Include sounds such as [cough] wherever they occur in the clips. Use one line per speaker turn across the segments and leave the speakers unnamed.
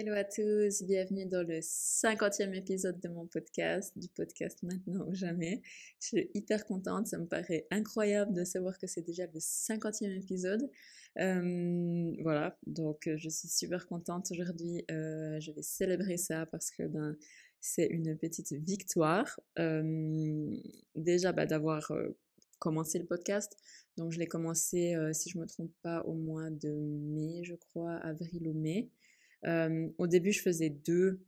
Hello à tous, bienvenue dans le 50e épisode de mon podcast, du podcast Maintenant ou Jamais. Je suis hyper contente, ça me paraît incroyable de savoir que c'est déjà le 50e épisode. Euh, voilà, donc euh, je suis super contente aujourd'hui. Euh, je vais célébrer ça parce que ben, c'est une petite victoire. déjà bah, d'avoir commencé le podcast. Donc je l'ai commencé, si je ne me trompe pas, au mois de mai, je crois, avril ou mai au début, je faisais deux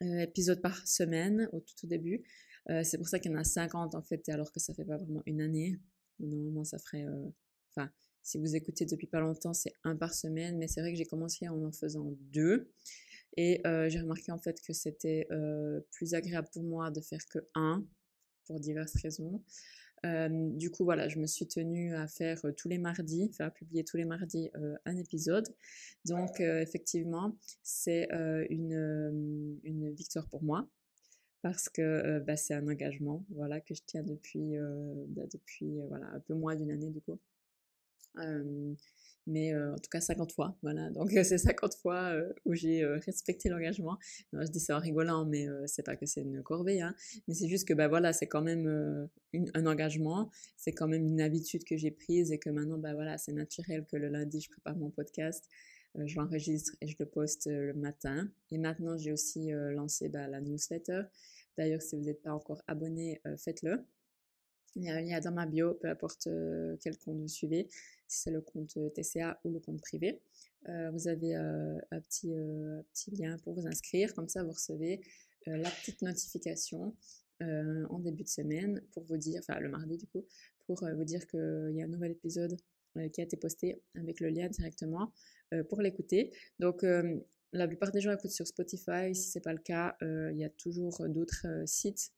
épisodes par semaine, au tout, début. c'est pour ça qu'il y en a 50 en fait, alors que ça fait pas vraiment une année. Normalement, ça ferait. Enfin, si vous écoutez depuis pas longtemps, c'est un par semaine, mais c'est vrai que j'ai commencé en en faisant deux. Et j'ai remarqué en fait que c'était plus agréable pour moi de faire que un, pour diverses raisons du coup, voilà, je me suis tenue à faire tous les mardis, enfin à publier tous les mardis un épisode. Donc, effectivement, c'est une, une, victoire pour moi parce que bah, c'est un engagement, voilà, que je tiens depuis, bah, depuis voilà, un peu moins d'une année du coup mais en tout cas 50 fois, voilà. Donc c'est 50 fois où j'ai respecté l'engagement. je dis ça en rigolant, mais c'est pas que c'est une corvée, hein, mais c'est juste que bah voilà, c'est quand même un engagement, c'est quand même une habitude que j'ai prise et que maintenant bah voilà, c'est naturel que le lundi je prépare mon podcast. je l'enregistre et je le poste le matin. Et maintenant, j'ai aussi lancé bah, la newsletter. D'ailleurs, si vous n'êtes pas encore abonné, faites-le. Il y a un lien dans ma bio, peu importe quel compte vous suivez si c'est le compte euh, TCA ou le compte privé. Euh, vous avez euh, un, petit, petit lien pour vous inscrire, comme ça vous recevez la petite notification en début de semaine pour vous dire, enfin le mardi du coup, pour vous dire qu'il y a un nouvel épisode qui a été posté avec le lien directement pour l'écouter. Donc la plupart des gens écoutent sur Spotify. Si c'est pas le cas, il y a toujours d'autres sites,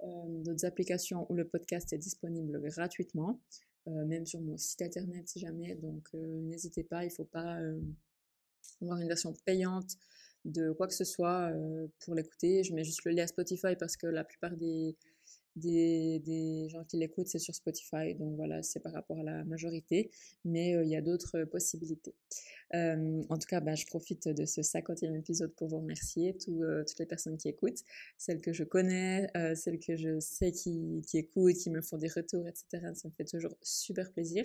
d'autres applications où le podcast est disponible gratuitement. Euh, même sur mon site internet si jamais. Donc euh, n'hésitez pas, il ne faut pas euh, avoir une version payante de quoi que ce soit pour l'écouter. Je mets juste le lien à Spotify parce que la plupart des, des gens qui l'écoutent, c'est sur Spotify. Donc voilà, c'est par rapport à la majorité. Mais il y a d'autres possibilités. Euh, en tout cas, bah, je profite de ce 50e épisode pour vous remercier, euh, toutes les personnes qui écoutent, celles que je connais, euh, celles que je sais qui, qui, écoutent, qui me font des retours, etc. Ça me fait toujours super plaisir.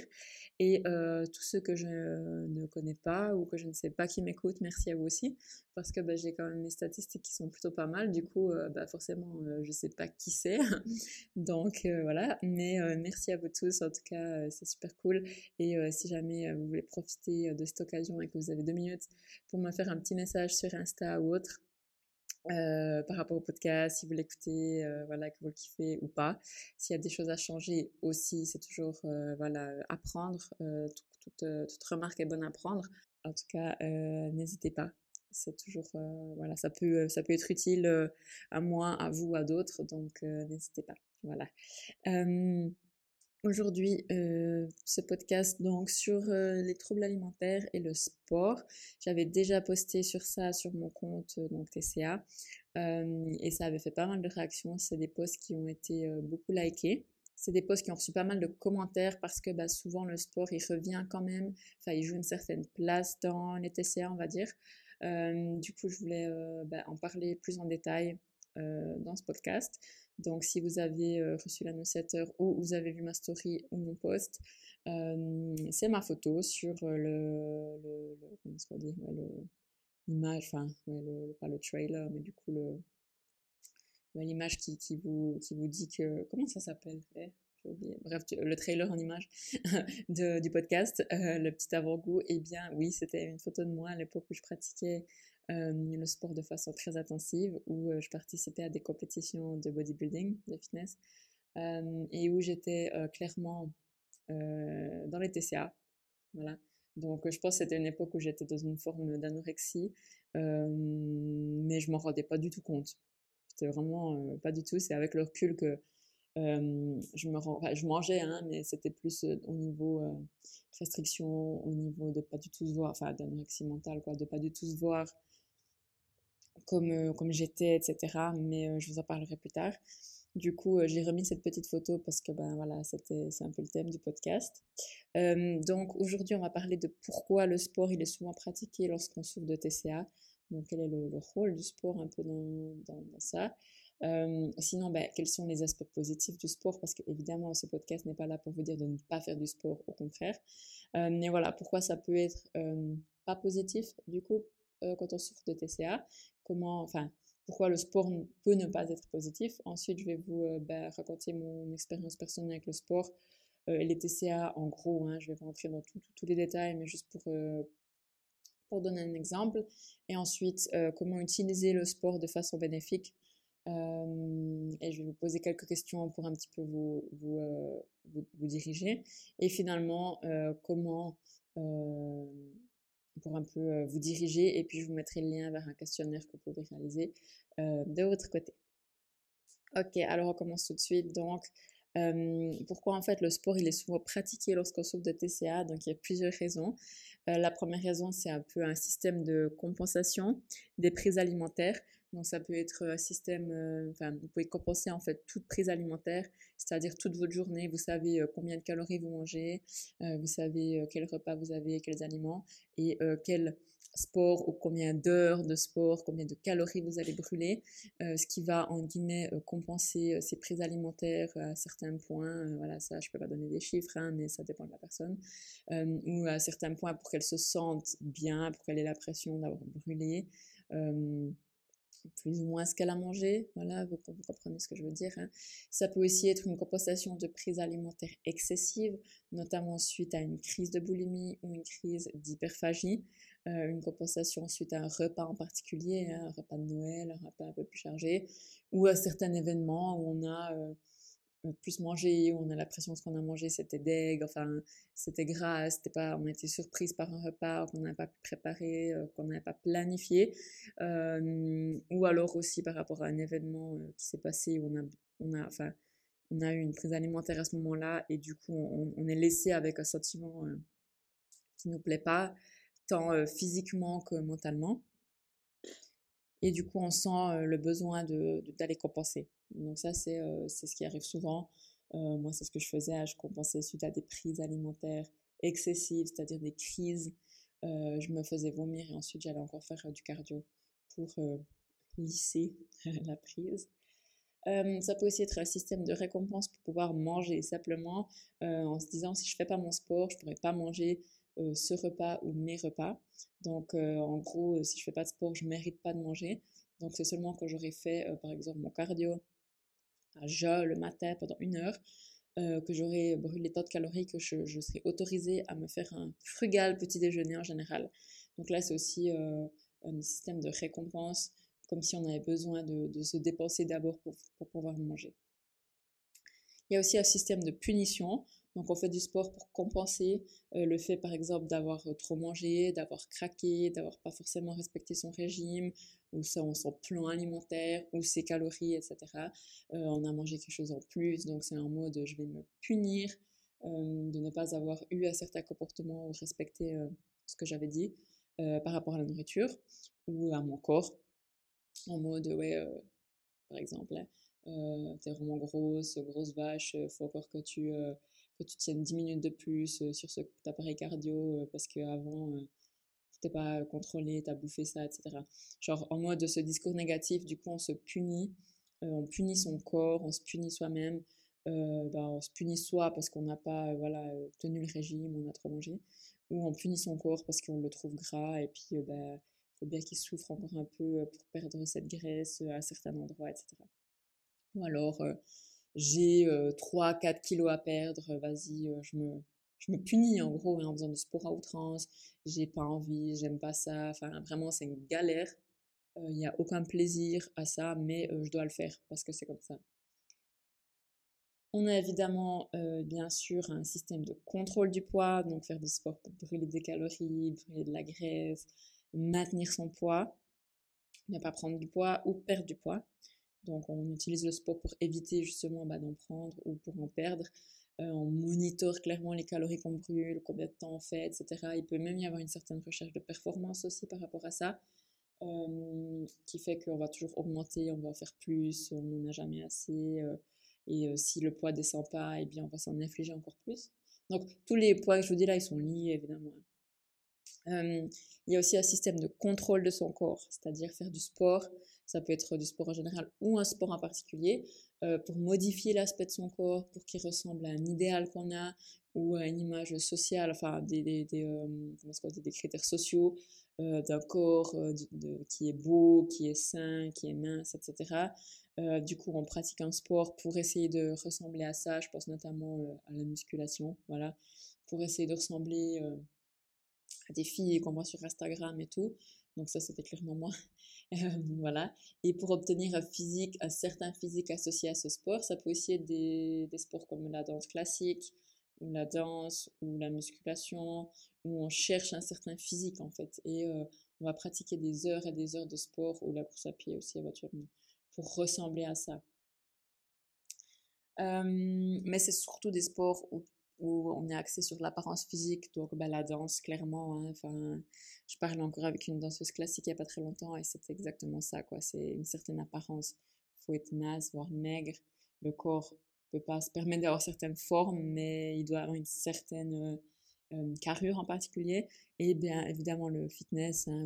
Et tous ceux que je ne connais pas ou que je ne sais pas qui m'écoutent, merci à vous aussi, parce que bah, j'ai quand même des statistiques qui sont plutôt pas mal. Du coup, bah, forcément, je ne sais pas qui c'est. [laughs] Donc voilà, mais merci à vous tous. En tout cas, c'est super cool. Et si jamais vous voulez profiter de cette occasion, et que vous avez deux minutes pour me faire un petit message sur Insta ou autre euh, par rapport au podcast, si vous l'écoutez, euh, voilà, que vous le kiffez ou pas. S'il y a des choses à changer aussi, c'est toujours euh, voilà, apprendre. toute, toute, remarque est bonne à prendre. En tout cas, n'hésitez pas. C'est toujours, voilà, ça peut, ça peut être utile à moi, à vous, à d'autres. Donc, n'hésitez pas. Voilà. Aujourd'hui, euh, ce podcast donc sur euh, les troubles alimentaires et le sport. J'avais déjà posté sur ça sur mon compte euh, donc TCA et ça avait fait pas mal de réactions. C'est des posts qui ont été beaucoup likés. C'est des posts qui ont reçu pas mal de commentaires parce que bah, souvent le sport il revient quand même. Enfin, il joue une certaine place dans les TCA, on va dire. du coup, je voulais bah, en parler plus en détail dans ce podcast. Donc, si vous avez reçu la newsletter ou vous avez vu ma story ou mon post, c'est ma photo sur le, le, comment se dit, l'image, enfin, pas le trailer, mais du coup, le, l'image qui, vous, dit que, comment ça s'appelle? Eh. Bref, le trailer en image [laughs] du podcast, le petit avant-goût, eh bien oui, c'était une photo de moi à l'époque où je pratiquais euh, le sport de façon très intensive, où euh, je participais à des compétitions de bodybuilding, de fitness, euh, et où j'étais clairement dans les TCA. Voilà. Donc je pense que c'était une époque où j'étais dans une forme d'anorexie, mais je m'en rendais pas du tout compte. C'était vraiment pas du tout. C'est avec le recul que je je mangeais, hein, mais c'était plus au niveau restriction, au niveau de pas du tout se voir, enfin d'anorexie mentale, quoi, de pas du tout se voir comme, euh, comme j'étais, etc. Mais euh, je vous en parlerai plus tard. Du coup, euh, j'ai remis cette petite photo parce que ben voilà, c'était c'est un peu le thème du podcast. donc aujourd'hui, on va parler de pourquoi le sport il est souvent pratiqué lorsqu'on souffre de TCA. Donc, quel est le, rôle du sport un peu dans, dans, ça? Sinon, ben, quels sont les aspects positifs du sport? Parce qu'évidemment, ce podcast n'est pas là pour vous dire de ne pas faire du sport, au contraire. mais voilà, pourquoi ça peut être pas positif, du coup, quand on souffre de TCA Comment, enfin, pourquoi le sport peut ne pas être positif. Ensuite, je vais vous ben, raconter mon expérience personnelle avec le sport et les TCA en gros. Hein, je vais pas rentrer dans tous les détails, mais juste pour, pour donner un exemple. Et ensuite, comment utiliser le sport de façon bénéfique. et je vais vous poser quelques questions pour un petit peu vous, vous, vous, diriger. Et finalement, comment pour un peu vous diriger. Et puis, je vous mettrai le lien vers un questionnaire que vous pouvez réaliser de votre côté. Ok, alors on commence tout de suite. Donc, pourquoi en fait le sport il est souvent pratiqué lorsqu'on souffre de TCA Donc, il y a plusieurs raisons. la première raison, c'est un peu un système de compensation des prises alimentaires. Donc ça peut être un système, enfin vous pouvez compenser en fait toute prise alimentaire, c'est-à-dire toute votre journée, vous savez combien de calories vous mangez, vous savez quel repas vous avez, quels aliments et quel sport ou combien d'heures de sport, combien de calories vous allez brûler, ce qui va en guillemets compenser ces prises alimentaires à certains points. voilà, ça je peux pas donner des chiffres, hein, mais ça dépend de la personne. ou à certains points pour qu'elle se sente bien, pour qu'elle ait l'impression d'avoir brûlé plus ou moins ce qu'elle a mangé. Voilà, vous, comprenez ce que je veux dire. Hein. Ça peut aussi être une compensation de prise alimentaire excessive, notamment suite à une crise de boulimie ou une crise d'hyperphagie. Euh, une compensation suite à un repas en particulier, hein, un repas de Noël, un repas un peu plus chargé, ou à certains événements où on a euh, plus manger, on a l'impression que ce qu'on a mangé c'était deg, enfin c'était gras, c'était pas, on a été surprise par un repas qu'on n'a pas pu préparer, euh, qu'on n'avait pas planifié, ou alors aussi par rapport à un événement euh, qui s'est passé où on a, on a, enfin, on a eu une prise alimentaire à ce moment-là et du coup on, est laissé avec un sentiment euh, qui nous plaît pas, tant physiquement que mentalement. Et du coup, on sent le besoin d'aller compenser. Donc ça, c'est ce qui arrive souvent. moi, c'est ce que je faisais. Hein, je compensais suite à des prises alimentaires excessives, c'est-à-dire des crises. je me faisais vomir et ensuite, j'allais encore faire du cardio pour lisser [laughs] la prise. ça peut aussi être un système de récompense pour pouvoir manger simplement en se disant si je fais pas mon sport, je pourrais pas manger ce repas ou mes repas. Donc, en gros, si je fais pas de sport, je mérite pas de manger. Donc, c'est seulement quand j'aurai fait, par exemple, mon cardio à jeun le matin pendant une heure, que j'aurai brûlé tant de calories que je, serai autorisée à me faire un frugal petit déjeuner en général. Donc là, c'est aussi un système de récompense, comme si on avait besoin de, se dépenser d'abord pour pouvoir manger. Il y a aussi un système de punition. Donc on fait du sport pour compenser euh, le fait par exemple d'avoir euh, trop mangé, d'avoir craqué, d'avoir pas forcément respecté son régime ou son, plan alimentaire ou ses calories, etc. Euh, on a mangé quelque chose en plus, donc c'est un mode je vais me punir de ne pas avoir eu un certain comportement ou respecter ce que j'avais dit par rapport à la nourriture ou à mon corps. En mode ouais, par exemple, hein, t'es vraiment grosse, grosse vache, faut encore que tu que tu tiennes 10 minutes de plus euh, sur ce appareil cardio euh, parce qu'avant, euh, tu t'es pas contrôlé, tu as bouffé ça, etc. Genre en mode de ce discours négatif, du coup on se punit, on punit son corps, on se punit soi-même, bah, on se punit soit parce qu'on n'a pas voilà, tenu le régime, on a trop mangé, ou on punit son corps parce qu'on le trouve gras et puis il bah, faut bien qu'il souffre encore un peu pour perdre cette graisse à certains endroits, etc. Ou alors j'ai 3-4 kilos à perdre, vas-y, je, me, je me punis en gros hein, en faisant du sport à outrance, j'ai pas envie, j'aime pas ça, enfin vraiment c'est une galère, il n'y a aucun plaisir à ça, mais je dois le faire parce que c'est comme ça. On a évidemment, bien sûr, un système de contrôle du poids, donc faire du sport pour brûler des calories, brûler de la graisse, maintenir son poids, ne pas prendre du poids ou perdre du poids. Donc on utilise le sport pour éviter justement bah, d'en prendre ou pour en perdre. Euh, on monitore clairement les calories qu'on brûle, combien de temps on fait, etc. Il peut même y avoir une certaine recherche de performance aussi par rapport à ça, euh, qui fait qu'on va toujours augmenter, on va en faire plus, on n'en a jamais assez. Euh, et si le poids descend pas, eh bien on va s'en infliger encore plus. Donc tous les poids que je vous dis là, ils sont liés évidemment. Il y a aussi un système de contrôle de son corps, c'est-à-dire faire du sport, ça peut être du sport en général ou un sport en particulier, pour modifier l'aspect de son corps, pour qu'il ressemble à un idéal qu'on a ou à une image sociale, enfin des, des, des, des critères sociaux d'un corps qui est beau, qui est sain, qui est mince, etc. du coup, on pratique un sport pour essayer de ressembler à ça. Je pense notamment à la musculation, voilà, pour essayer de ressembler des filles qu'on voit sur Instagram et tout. Donc ça, c'était clairement moi. [laughs] voilà. Et pour obtenir un physique, un certain physique associé à ce sport, ça peut aussi être des, sports comme la danse classique, ou la danse, ou la musculation, où on cherche un certain physique en fait. Et on va pratiquer des heures et des heures de sport, ou la course à pied aussi éventuellement, pour ressembler à ça. mais c'est surtout des sports où où on est axé sur l'apparence physique, donc bah, la danse, clairement. Hein, enfin, je parlais encore avec une danseuse classique il n'y a pas très longtemps et c'est exactement ça, quoi. C'est une certaine apparence. Faut être mince, voire maigre. Le corps peut pas se permettre d'avoir certaines formes, mais il doit avoir une certaine euh, carrure en particulier. Et bien évidemment, le fitness, hein,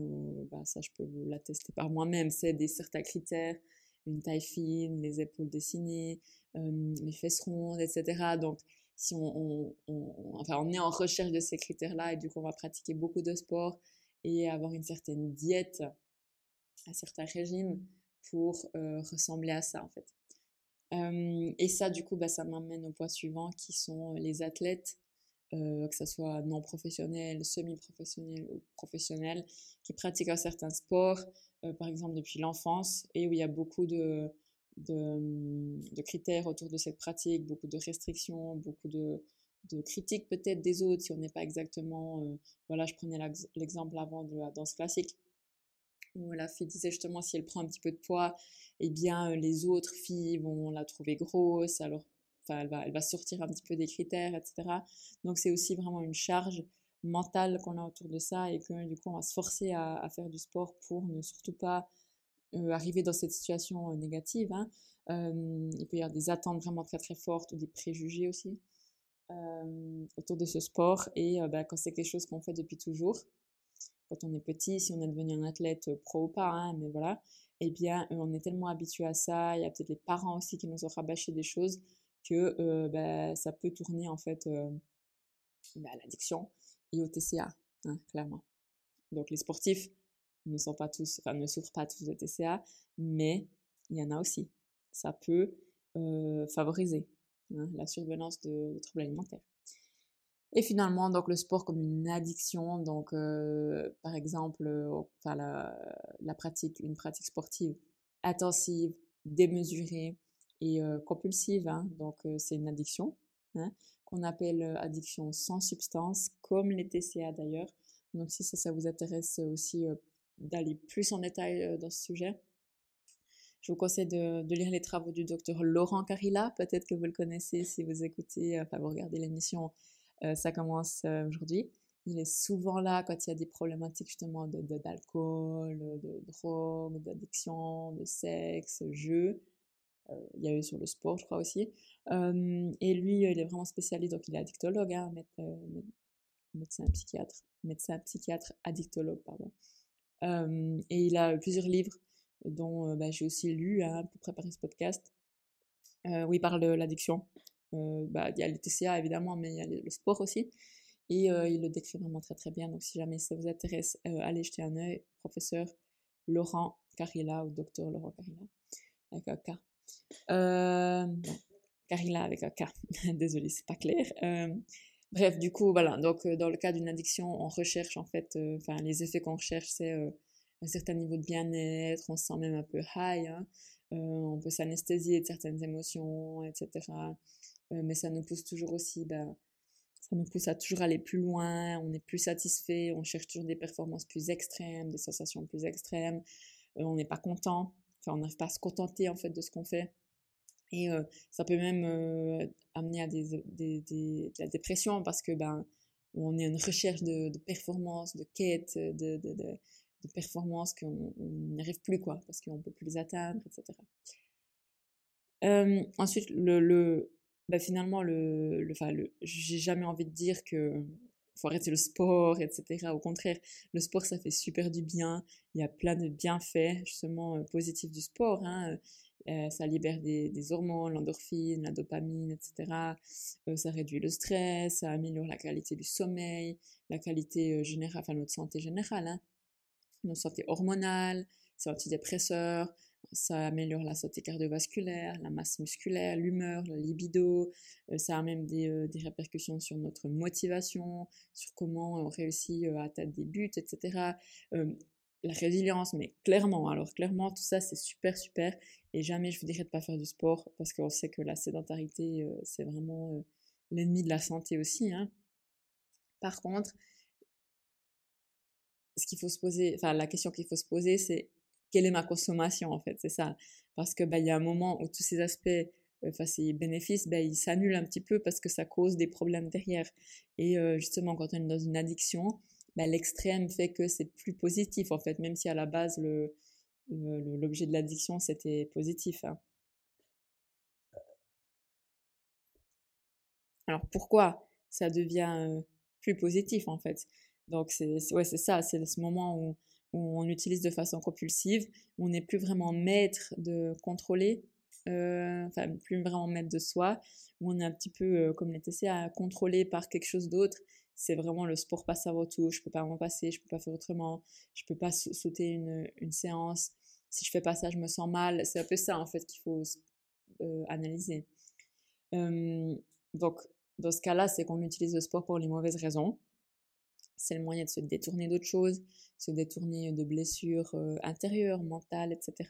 bah, ça je peux vous l'attester par moi-même, c'est des certains critères une taille fine, les épaules dessinées, les fesses rondes, etc. Donc, si on, enfin, on est en recherche de ces critères-là et du coup on va pratiquer beaucoup de sport et avoir une certaine diète, un certain régime pour euh, ressembler à ça en fait. et ça du coup bah, ça m'amène au point suivant qui sont les athlètes, euh, que ce soit non professionnels, semi-professionnels ou professionnels, qui pratiquent un certain sport, euh, par exemple depuis l'enfance et où il y a beaucoup de de, critères autour de cette pratique, beaucoup de restrictions, beaucoup de, critiques peut-être des autres si on n'est pas exactement... Voilà, je prenais l'exemple avant de la danse classique, où la fille disait justement si elle prend un petit peu de poids, eh bien les autres filles vont la trouver grosse, alors enfin, elle, va, elle va sortir un petit peu des critères, etc. Donc c'est aussi vraiment une charge mentale qu'on a autour de ça et que du coup on va se forcer à, faire du sport pour ne surtout pas arriver dans cette situation euh, négative. Hein. il peut y avoir des attentes vraiment très très fortes ou des préjugés aussi autour de ce sport. Et bah, quand c'est quelque chose qu'on fait depuis toujours, quand on est petit, si on est devenu un athlète pro ou pas, hein, mais voilà, eh bien, on est tellement habitué à ça. Il y a peut-être les parents aussi qui nous ont rabâché des choses que bah, ça peut tourner en fait bah, à l'addiction et au TCA, hein, clairement. Donc les sportifs, ne sont pas tous, enfin, ne souffrent pas tous de TCA, mais il y en a aussi. Ça peut euh, favoriser hein, la survenance de, troubles alimentaires. Et finalement, donc le sport comme une addiction, donc euh, par exemple, euh, la, pratique, une pratique sportive intensive, démesurée et compulsive, hein, donc c'est une addiction hein, qu'on appelle addiction sans substance, comme les TCA d'ailleurs. Donc si ça vous intéresse aussi d'aller plus en détail dans ce sujet. Je vous conseille de, lire les travaux du docteur Laurent Carilla. Peut-être que vous le connaissez si vous écoutez, enfin vous regardez l'émission, ça commence aujourd'hui. Il est souvent là quand il y a des problématiques justement d'alcool, de, de, drogue, d'addiction, de sexe, jeu. il y a eu sur le sport, je crois aussi. et lui, il est vraiment spécialiste, donc il est addictologue, hein, médecin psychiatre, médecin psychiatre addictologue, pardon et il a plusieurs livres dont bah, j'ai aussi lu hein, pour préparer ce podcast, où il parle de l'addiction. bah, il y a le TCA évidemment, mais il y a le sport aussi. Et il le décrit vraiment très très bien. Donc si jamais ça vous intéresse, allez jeter un œil. Professeur Laurent Carilla ou docteur Laurent Carilla avec un K. Carilla avec un K. [laughs] Désolée, c'est pas clair. Bref, du coup, voilà. Donc, dans le cas d'une addiction, on recherche en fait, enfin, les effets qu'on recherche, c'est un certain niveau de bien-être, on se sent même un peu high, hein. on peut s'anesthésier de certaines émotions, etc. mais ça nous pousse toujours aussi, ben, ça nous pousse à toujours aller plus loin, on est plus satisfait, on cherche toujours des performances plus extrêmes, des sensations plus extrêmes, on n'est pas content, enfin, on n'arrive pas à se contenter en fait de ce qu'on fait. Et ça peut même amener à des, des, de la dépression parce que ben, on est en recherche de, de performance, de quête, de, de, de, performance qu'on n'arrive plus, quoi, parce qu'on ne peut plus les atteindre, etc. ensuite, le, le, ben, finalement, le, le, le j'ai jamais envie de dire que faut arrêter le sport, etc. Au contraire, le sport, ça fait super du bien. Il y a plein de bienfaits, justement, positifs du sport. Hein. Ça libère des, hormones, l'endorphine, la dopamine, etc. ça réduit le stress, ça améliore la qualité du sommeil, la qualité générale, enfin notre santé générale, hein. notre santé hormonale, c'est antidépresseur, ça améliore la santé cardiovasculaire, la masse musculaire, l'humeur, la libido, euh, ça a même des, euh, répercussions sur notre motivation, sur comment on réussit euh, à atteindre des buts, etc. la résilience, mais clairement, alors clairement, tout ça c'est super, super, et jamais je vous dirais de pas faire du sport, parce qu'on sait que la sédentarité, c'est vraiment l'ennemi de la santé aussi. Hein. Par contre, ce qu'il faut se poser, enfin la question qu'il faut se poser, c'est quelle est ma consommation en fait, c'est ça. Parce que bah, il y a un moment où tous ces aspects, euh, ces bénéfices, bah, ils s'annulent un petit peu parce que ça cause des problèmes derrière. Et euh, justement, quand on est dans une addiction, bah, l'extrême fait que c'est plus positif en fait, même si à la base l'objet de l'addiction c'était positif. Hein. Alors pourquoi ça devient plus positif en fait? Donc c'est ouais c'est ça, c'est ce moment où on utilise de façon compulsive, où on n'est plus vraiment maître de contrôler, enfin plus vraiment maître de soi, où on est un petit peu comme les TCA, contrôlé par quelque chose d'autre. C'est vraiment le sport passe avant tout, je peux pas m'en passer, je peux pas faire autrement, je peux pas sauter une, une séance. Si je fais pas ça, je me sens mal. C'est un peu ça en fait qu'il faut euh, analyser. donc dans ce cas-là, c'est qu'on utilise le sport pour les mauvaises raisons c'est le moyen de se détourner d'autres choses, se détourner de blessures euh, intérieures, mentales, etc.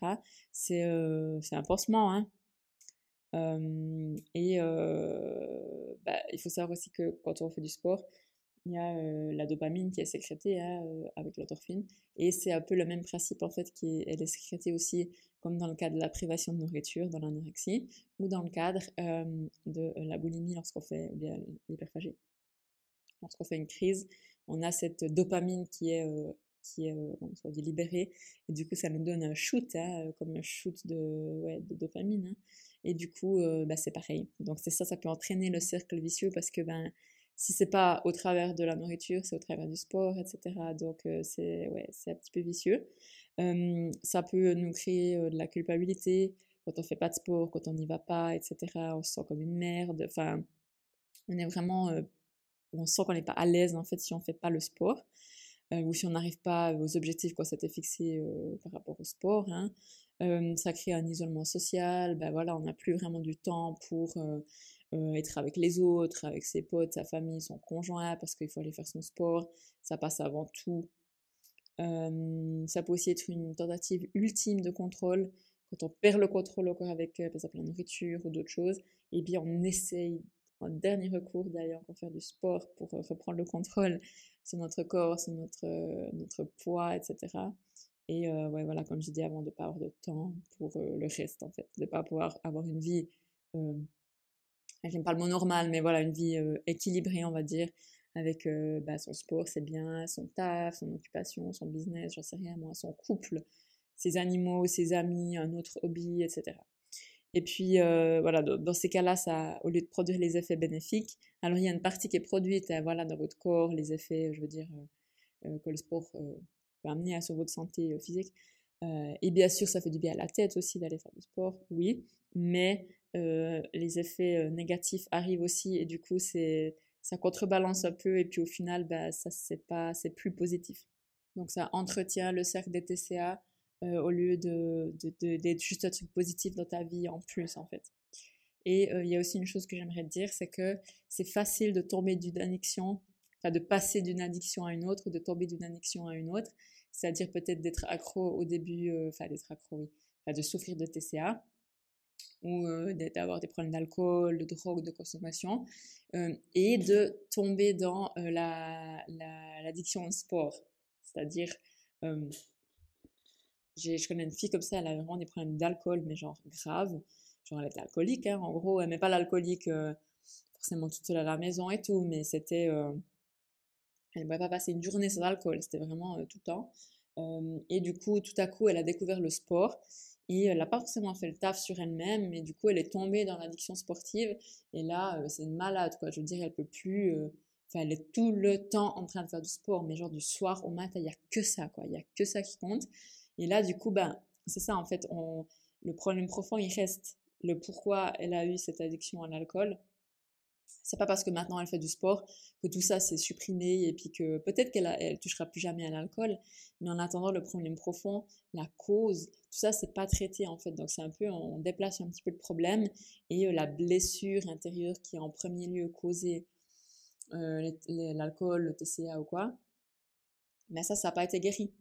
C'est euh, un pansement. Hein. et bah, il faut savoir aussi que quand on fait du sport, il y a la dopamine qui est sécrétée hein, avec l'endorphine. Et c'est un peu le même principe en fait, qui est, elle est sécrétée aussi comme dans le cas de la privation de nourriture, dans l'anorexie, ou dans le cadre de la boulimie lorsqu'on fait, l'hyperphagie. Lorsqu'on fait une crise, on a cette dopamine qui est, qui est euh, libérée, et du coup ça nous donne un shoot, hein, comme un shoot de, ouais, de dopamine, hein. et du coup bah, c'est pareil. Donc c'est ça, ça peut entraîner le cercle vicieux parce que ben si c'est pas au travers de la nourriture, c'est au travers du sport, etc. Donc c'est ouais, c'est un petit peu vicieux. ça peut nous créer de la culpabilité quand on fait pas de sport, quand on n'y va pas, etc. On se sent comme une merde. Enfin, on est vraiment on sent qu'on n'est pas à l'aise en fait si on fait pas le sport euh, ou si on n'arrive pas aux objectifs qu'on s'était fixés euh, par rapport au sport. Hein. Euh, ça crée un isolement social, ben voilà, on n'a plus vraiment du temps pour être avec les autres, avec ses potes, sa famille, son conjoint, parce qu'il faut aller faire son sport, ça passe avant tout. ça peut aussi être une tentative ultime de contrôle. Quand on perd le contrôle encore avec, par exemple, la nourriture ou d'autres choses, et eh bien on essaye en dernier recours d'ailleurs pour faire du sport, pour euh, reprendre le contrôle [laughs] sur notre corps, sur notre, euh, notre poids, etc. Et euh, ouais, voilà, comme je disais avant, de ne pas avoir de temps pour le reste, en fait, de ne pas pouvoir avoir une vie, j'aime pas le mot normal, mais voilà, une vie équilibrée, on va dire, avec bah, son sport, c'est bien, son taf, son occupation, son business, j'en sais rien, moi, son couple, ses animaux, ses amis, un autre hobby, etc. Et puis, euh, voilà, dans, ces cas-là, ça, au lieu de produire les effets bénéfiques, alors il y a une partie qui est produite, hein, voilà, dans votre corps, les effets, je veux dire, euh, euh, que le sport peut amener sur votre santé physique. et bien sûr, ça fait du bien à la tête aussi d'aller faire du sport, oui, mais les effets négatifs arrivent aussi, et du coup, c'est ça contrebalance un peu, et puis au final, bah, ça c'est pas, c'est plus positif. Donc ça entretient le cercle des TCA, euh, au lieu de, d'être juste un truc positif dans ta vie en plus en fait. Et euh, il y a aussi une chose que j'aimerais dire, c'est que c'est facile de tomber d'une addiction, enfin de passer d'une addiction à une autre, de tomber d'une addiction à une autre, c'est-à-dire peut-être d'être accro au début, euh, enfin d'être accro, oui, de souffrir de TCA, ou d'avoir des problèmes d'alcool, de drogue, de consommation, et de tomber dans la, l'addiction au sport, c'est-à-dire je connais une fille comme ça, elle a vraiment des problèmes d'alcool, mais genre grave. Genre elle était alcoolique, hein, en gros. Elle met pas l'alcoolique forcément toute seule à la maison et tout, mais c'était. Elle ne pouvait pas passer une journée sans alcool, c'était vraiment tout le temps. et du coup, tout à coup, elle a découvert le sport. Et elle n'a pas forcément fait le taf sur elle-même, mais du coup, elle est tombée dans l'addiction sportive. Et là, c'est une malade, quoi. Je veux dire, elle peut plus Enfin, elle est tout le temps en train de faire du sport, mais genre du soir au matin, il n'y a que ça, quoi. Il n'y a que ça qui compte. Et là, du coup, ben, c'est ça, en fait, on, le problème profond, il reste. Le pourquoi elle a eu cette addiction à l'alcool, c'est pas parce que maintenant elle fait du sport que tout ça s'est supprimé et puis que peut-être qu'elle elle touchera plus jamais à l'alcool, mais en attendant le problème profond, la cause, tout ça c'est pas traité en fait. Donc c'est un peu, on déplace un petit peu le problème et euh, la blessure intérieure qui a en premier lieu causé euh, l'alcool, le TCA ou quoi, mais ça, ça n'a pas été guéri.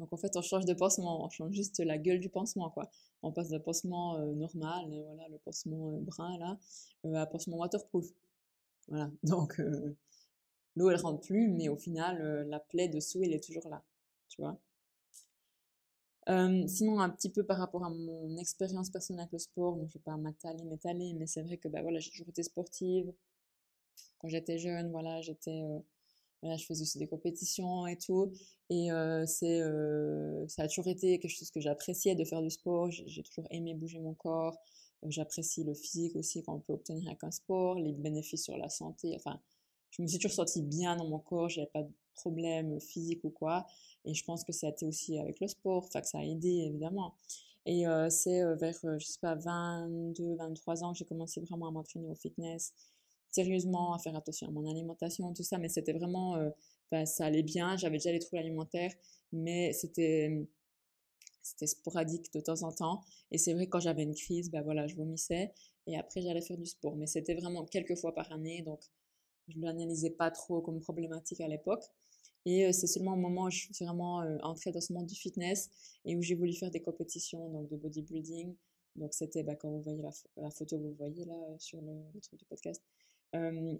Donc en fait, on change de pansement, on change juste la gueule du pansement, quoi. On passe d'un pansement euh, normal, voilà, le pansement brun là, à un pansement waterproof. Voilà. [laughs] Donc, euh, l'eau, elle rentre plus, mais au final, euh, la plaie dessous, elle est toujours là. Tu vois sinon, un petit peu par rapport à mon expérience personnelle avec le sport, donc je vais pas m'étaler, mais c'est vrai que bah, voilà, j'ai toujours été sportive. Quand j'étais jeune, voilà, j'étais, euh, voilà, je faisais aussi des compétitions et tout. Et c'est, ça a toujours été quelque chose que j'appréciais de faire du sport. J'ai toujours aimé bouger mon corps. J'apprécie le physique aussi qu'on peut obtenir avec un sport, les bénéfices sur la santé. Enfin, je me suis toujours sentie bien dans mon corps, j'avais pas de problème physique ou quoi. Et je pense que ça a été aussi avec le sport, enfin que ça a aidé évidemment. Et euh, c'est euh, vers, euh, je sais pas, 22, 23 ans que j'ai commencé vraiment à m'entraîner au fitness, sérieusement, à faire attention à mon alimentation, tout ça. Mais c'était vraiment, ça allait bien. J'avais déjà les troubles alimentaires, mais c'était c'était sporadique de temps en temps. Et c'est vrai, quand j'avais une crise, ben voilà, je vomissais. Et après, j'allais faire du sport. Mais c'était vraiment quelques fois par année. Donc, je ne l'analysais pas trop comme problématique à l'époque. Et c'est seulement au moment où je suis vraiment entrée dans ce monde du fitness et où j'ai voulu faire des compétitions donc de bodybuilding. Donc, c'était bah, quand vous voyez la, photo que vous voyez là euh, sur le, truc du podcast.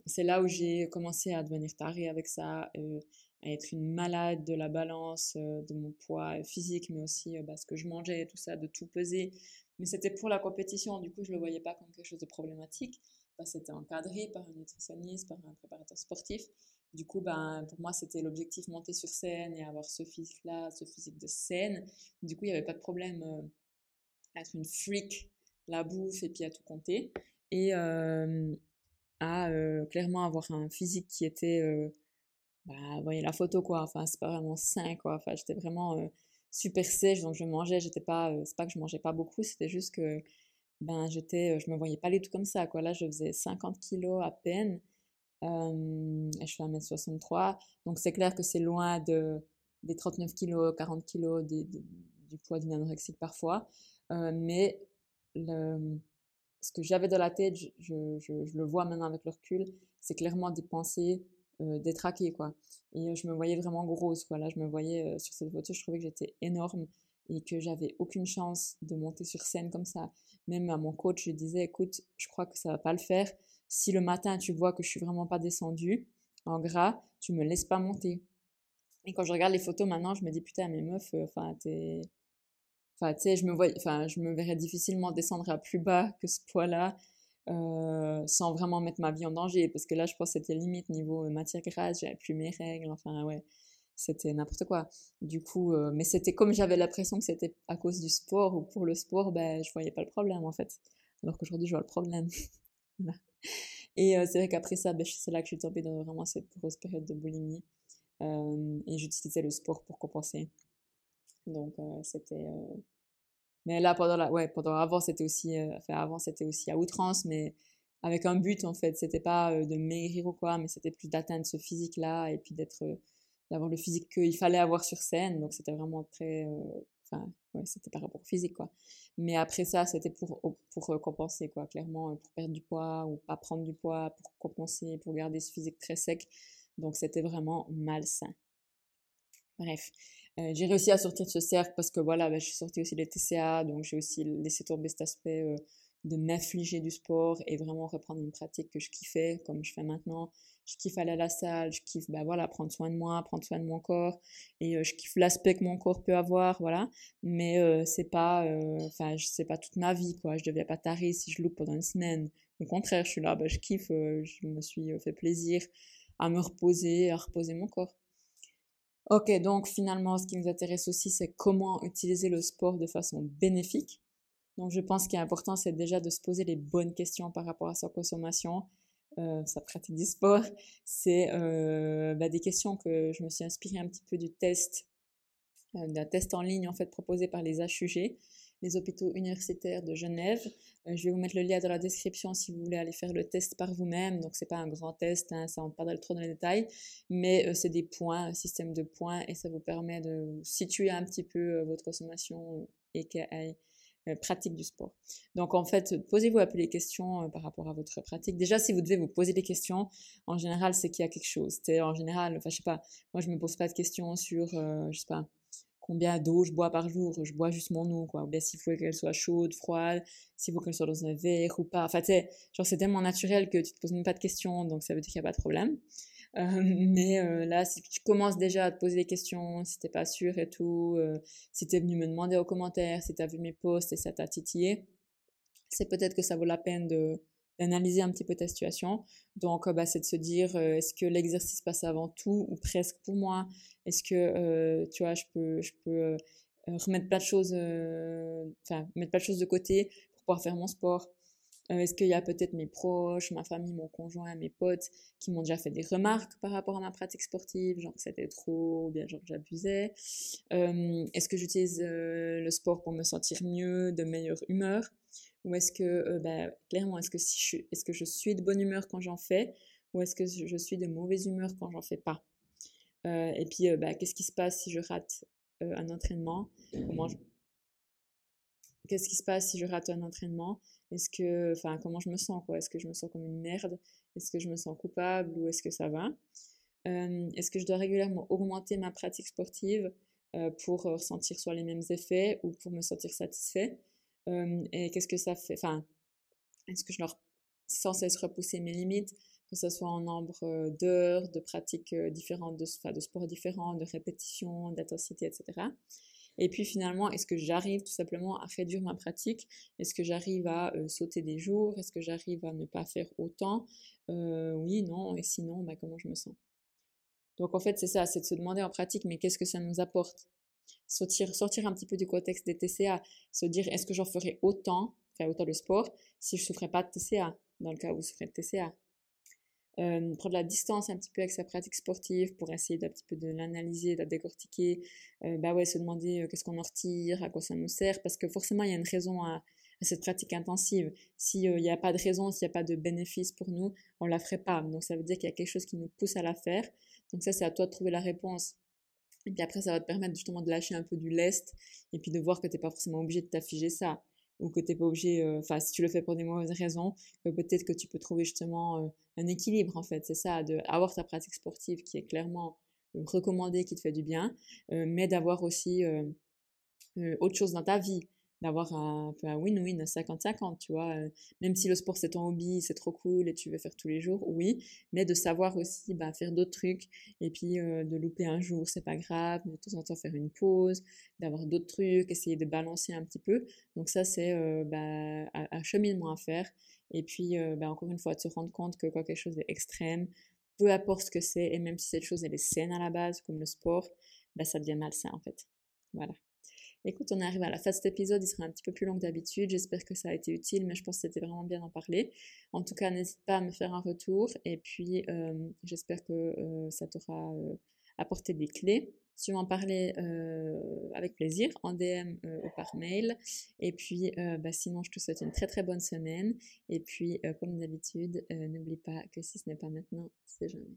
c'est là où j'ai commencé à devenir tarée avec ça, à être une malade de la balance, euh, de mon poids physique, mais aussi euh, bah, ce que je mangeais, tout ça, de tout peser. Mais c'était pour la compétition, du coup, je ne le voyais pas comme quelque chose de problématique. Bah, c'était encadré par un nutritionniste, par un préparateur sportif. Du coup, ben, pour moi, c'était l'objectif monter sur scène et avoir ce physique-là, ce physique de scène. Du coup, il n'y avait pas de problème euh, à être une freak, la bouffe et puis à tout compter. Et à clairement avoir un physique qui était bah, voyez la photo, quoi. Enfin, c'est pas vraiment sain, quoi. Enfin, j'étais vraiment euh, super sèche, donc je mangeais, j'étais pas, euh, c'est pas que je mangeais pas beaucoup, c'était juste que, ben, j'étais, euh, je me voyais pas du tout comme ça, quoi. Là, je faisais 50 kilos à peine, et je fais 1m63, donc c'est clair que c'est loin de, des 39 kilos, 40 kilos du poids d'une anorexique parfois, mais le, ce que j'avais dans la tête, je, je, je, le vois maintenant avec le recul, c'est clairement des pensées euh, détraquée quoi. Et euh, je me voyais vraiment grosse quoi. Là, je me voyais euh, sur cette photo, je trouvais que j'étais énorme et que j'avais aucune chance de monter sur scène comme ça. Même à mon coach, je disais, écoute, je crois que ça va pas le faire. Si le matin tu vois que je suis vraiment pas descendue en gras, tu me laisses pas monter. Et quand je regarde les photos maintenant, je me dis putain, mais meuf, enfin t'es, enfin tu sais, je me vois, enfin je me verrais difficilement descendre à plus bas que ce poids-là. Euh, sans vraiment mettre ma vie en danger parce que là je pense que c'était limite niveau euh, matière grasse j'avais plus mes règles enfin ouais c'était n'importe quoi. Du coup euh, mais c'était comme j'avais l'impression que c'était à cause du sport ou pour le sport ben je voyais pas le problème en fait. Alors qu'aujourd'hui je vois le problème. [laughs] Et c'est vrai qu'après ça ben, c'est là que je suis tombée dans vraiment cette grosse période de boulimie et j'utilisais le sport pour compenser. Donc c'était mais là, pendant la, ouais, pendant avant, c'était aussi, euh, enfin, avant, c'était aussi à outrance, mais avec un but, en fait. C'était pas euh, de maigrir ou quoi, mais c'était plus d'atteindre ce physique-là et puis d'être, euh, d'avoir le physique qu'il fallait avoir sur scène. Donc, c'était vraiment très, enfin, ouais, c'était par rapport au physique, quoi. Mais après ça, c'était pour, pour compenser, quoi, clairement, pour perdre du poids ou pas prendre du poids, pour compenser, pour garder ce physique très sec. Donc, c'était vraiment malsain. Bref. Euh, j'ai réussi à sortir de ce cercle parce que voilà, bah, je suis sortie aussi des TCA, donc j'ai aussi laissé tomber cet aspect euh, de m'infliger du sport et vraiment reprendre une pratique que je kiffais, comme je fais maintenant. Je kiffe aller à la salle, je kiffe bah, voilà, prendre soin de moi, prendre soin de mon corps, et euh, je kiffe l'aspect que mon corps peut avoir, voilà. Mais c'est pas, enfin, c'est pas toute ma vie, quoi. Je deviens pas tarée si je loupe pendant une semaine. Au contraire, je suis là, bah, je kiffe, je me suis fait plaisir à me reposer, à reposer mon corps. Ok, donc finalement, ce qui nous intéresse aussi, c'est comment utiliser le sport de façon bénéfique. Donc je pense qu'il est important, c'est déjà de se poser les bonnes questions par rapport à sa consommation. sa pratique du sport, c'est bah, des questions que je me suis inspirée un petit peu du test, d'un test en ligne en fait proposé par les HUG les hôpitaux universitaires de Genève. Euh, je vais vous mettre le lien dans la description si vous voulez aller faire le test par vous-même. Donc, c'est pas un grand test, hein, ça rentre pas trop dans les détails, mais euh, c'est des points, un système de points, et ça vous permet de situer un petit peu euh, votre consommation et pratique du sport. Donc en fait, posez-vous un peu les questions par rapport à votre pratique. Déjà, si vous devez vous poser des questions, en général, c'est qu'il y a quelque chose. C'est en général, enfin je sais pas, moi je me pose pas de questions sur, je sais pas, combien d'eau je bois par jour, je bois juste mon eau, quoi. Ou bien s'il faut qu'elle soit chaude, froide, s'il faut qu'elle soit dans un verre ou pas. Enfin, tu sais, genre c'est tellement naturel que tu te poses même pas de questions, donc ça veut dire qu'il n'y a pas de problème. Euh, [laughs] mais euh, là, si tu commences déjà à te poser des questions, si t'es pas sûr et tout, euh, si tu es venu me demander aux commentaires, si tu as vu mes posts et ça t'a titillé, c'est peut-être que ça vaut la peine de d'analyser un petit peu ta situation. Donc, bah, c'est de se dire, est-ce que l'exercice passe avant tout ou presque pour moi? Est-ce que, euh, tu vois, je peux, je peux euh, remettre plein de choses, euh, enfin, mettre plein de choses de côté pour pouvoir faire mon sport? Est-ce qu'il y a peut-être mes proches, ma famille, mon conjoint, mes potes qui m'ont déjà fait des remarques par rapport à ma pratique sportive, genre que c'était trop, ou bien genre que j'abusais? Est-ce que j'utilise le sport pour me sentir mieux, de meilleure humeur? Ou est-ce que, bah, clairement, est-ce que, si je, est-ce que je suis de bonne humeur quand j'en fais Ou est-ce que je suis de mauvaise humeur quand j'en fais pas? Euh, et puis, euh, bah, qu'est-ce qui se passe si je rate euh, un entraînement? Comment Qu'est-ce qui se passe si je rate un entraînement? Est-ce que, comment je me sens quoi? Est-ce que je me sens comme une merde? Est-ce que je me sens coupable ou est-ce que ça va? Est-ce que je dois régulièrement augmenter ma pratique sportive pour ressentir soit les mêmes effets ou pour me sentir satisfait? Et qu'est-ce que ça fait? Enfin, est-ce que je dois sans cesse repousser mes limites que ce soit en nombre euh, d'heures, de pratiques euh, différentes, de, de sports différents, de répétitions, d'intensité, etc. Et puis finalement, est-ce que j'arrive tout simplement à réduire ma pratique? Est-ce que j'arrive à euh, sauter des jours? Est-ce que j'arrive à ne pas faire autant? Oui, non. Et sinon, bah, comment je me sens? Donc en fait, c'est ça, c'est de se demander en pratique, mais qu'est-ce que ça nous apporte? Sortir, sortir un petit peu du contexte des TCA, se dire est-ce que j'en ferais autant, faire autant de sport, si je ne souffrais pas de TCA, dans le cas où vous souffrez de TCA euh, prendre la distance un petit peu avec sa pratique sportive pour essayer d'un petit peu de l'analyser, de la décortiquer, euh, bah ouais, se demander euh, qu'est-ce qu'on en retire, à quoi ça nous sert, parce que forcément il y a une raison à, à cette pratique intensive. S'il n'y a pas de raison, s'il n'y a pas de bénéfice pour nous, on la ferait pas. Donc ça veut dire qu'il y a quelque chose qui nous pousse à la faire. Donc ça c'est à toi de trouver la réponse. Et puis après ça va te permettre justement de lâcher un peu du lest et puis de voir que tu n'es pas forcément obligé de t'afficher ça ou que tu n'es pas obligé, euh, enfin, si tu le fais pour des mauvaises raisons, euh, peut-être que tu peux trouver justement euh, un équilibre, en fait. C'est ça, d'avoir ta pratique sportive qui est clairement recommandée, qui te fait du bien, mais d'avoir aussi autre chose dans ta vie d'avoir un peu un win-win 50-50, tu vois. Euh, même si le sport c'est ton hobby, c'est trop cool et tu veux faire tous les jours, oui, mais de savoir aussi bah, faire d'autres trucs et puis euh, de louper un jour, c'est pas grave, de temps en temps faire une pause, d'avoir d'autres trucs, essayer de balancer un petit peu. Donc ça c'est euh, bah, un, cheminement à faire et puis bah, encore une fois de se rendre compte que quand quelque chose est extrême, peu importe ce que c'est et même si cette chose elle est saine à la base comme le sport, bah, ça devient malsain en fait. Voilà. Écoute, on arrive à la fin de cet épisode, il sera un petit peu plus long que d'habitude. J'espère que ça a été utile, mais je pense que c'était vraiment bien d'en parler. En tout cas, n'hésite pas à me faire un retour et puis euh, j'espère que euh, ça t'aura euh, apporté des clés. Tu m'en parler avec plaisir en DM ou par mail. Et puis, bah, sinon, je te souhaite une très très bonne semaine. Et puis, comme d'habitude, n'oublie pas que si ce n'est pas maintenant, c'est jamais.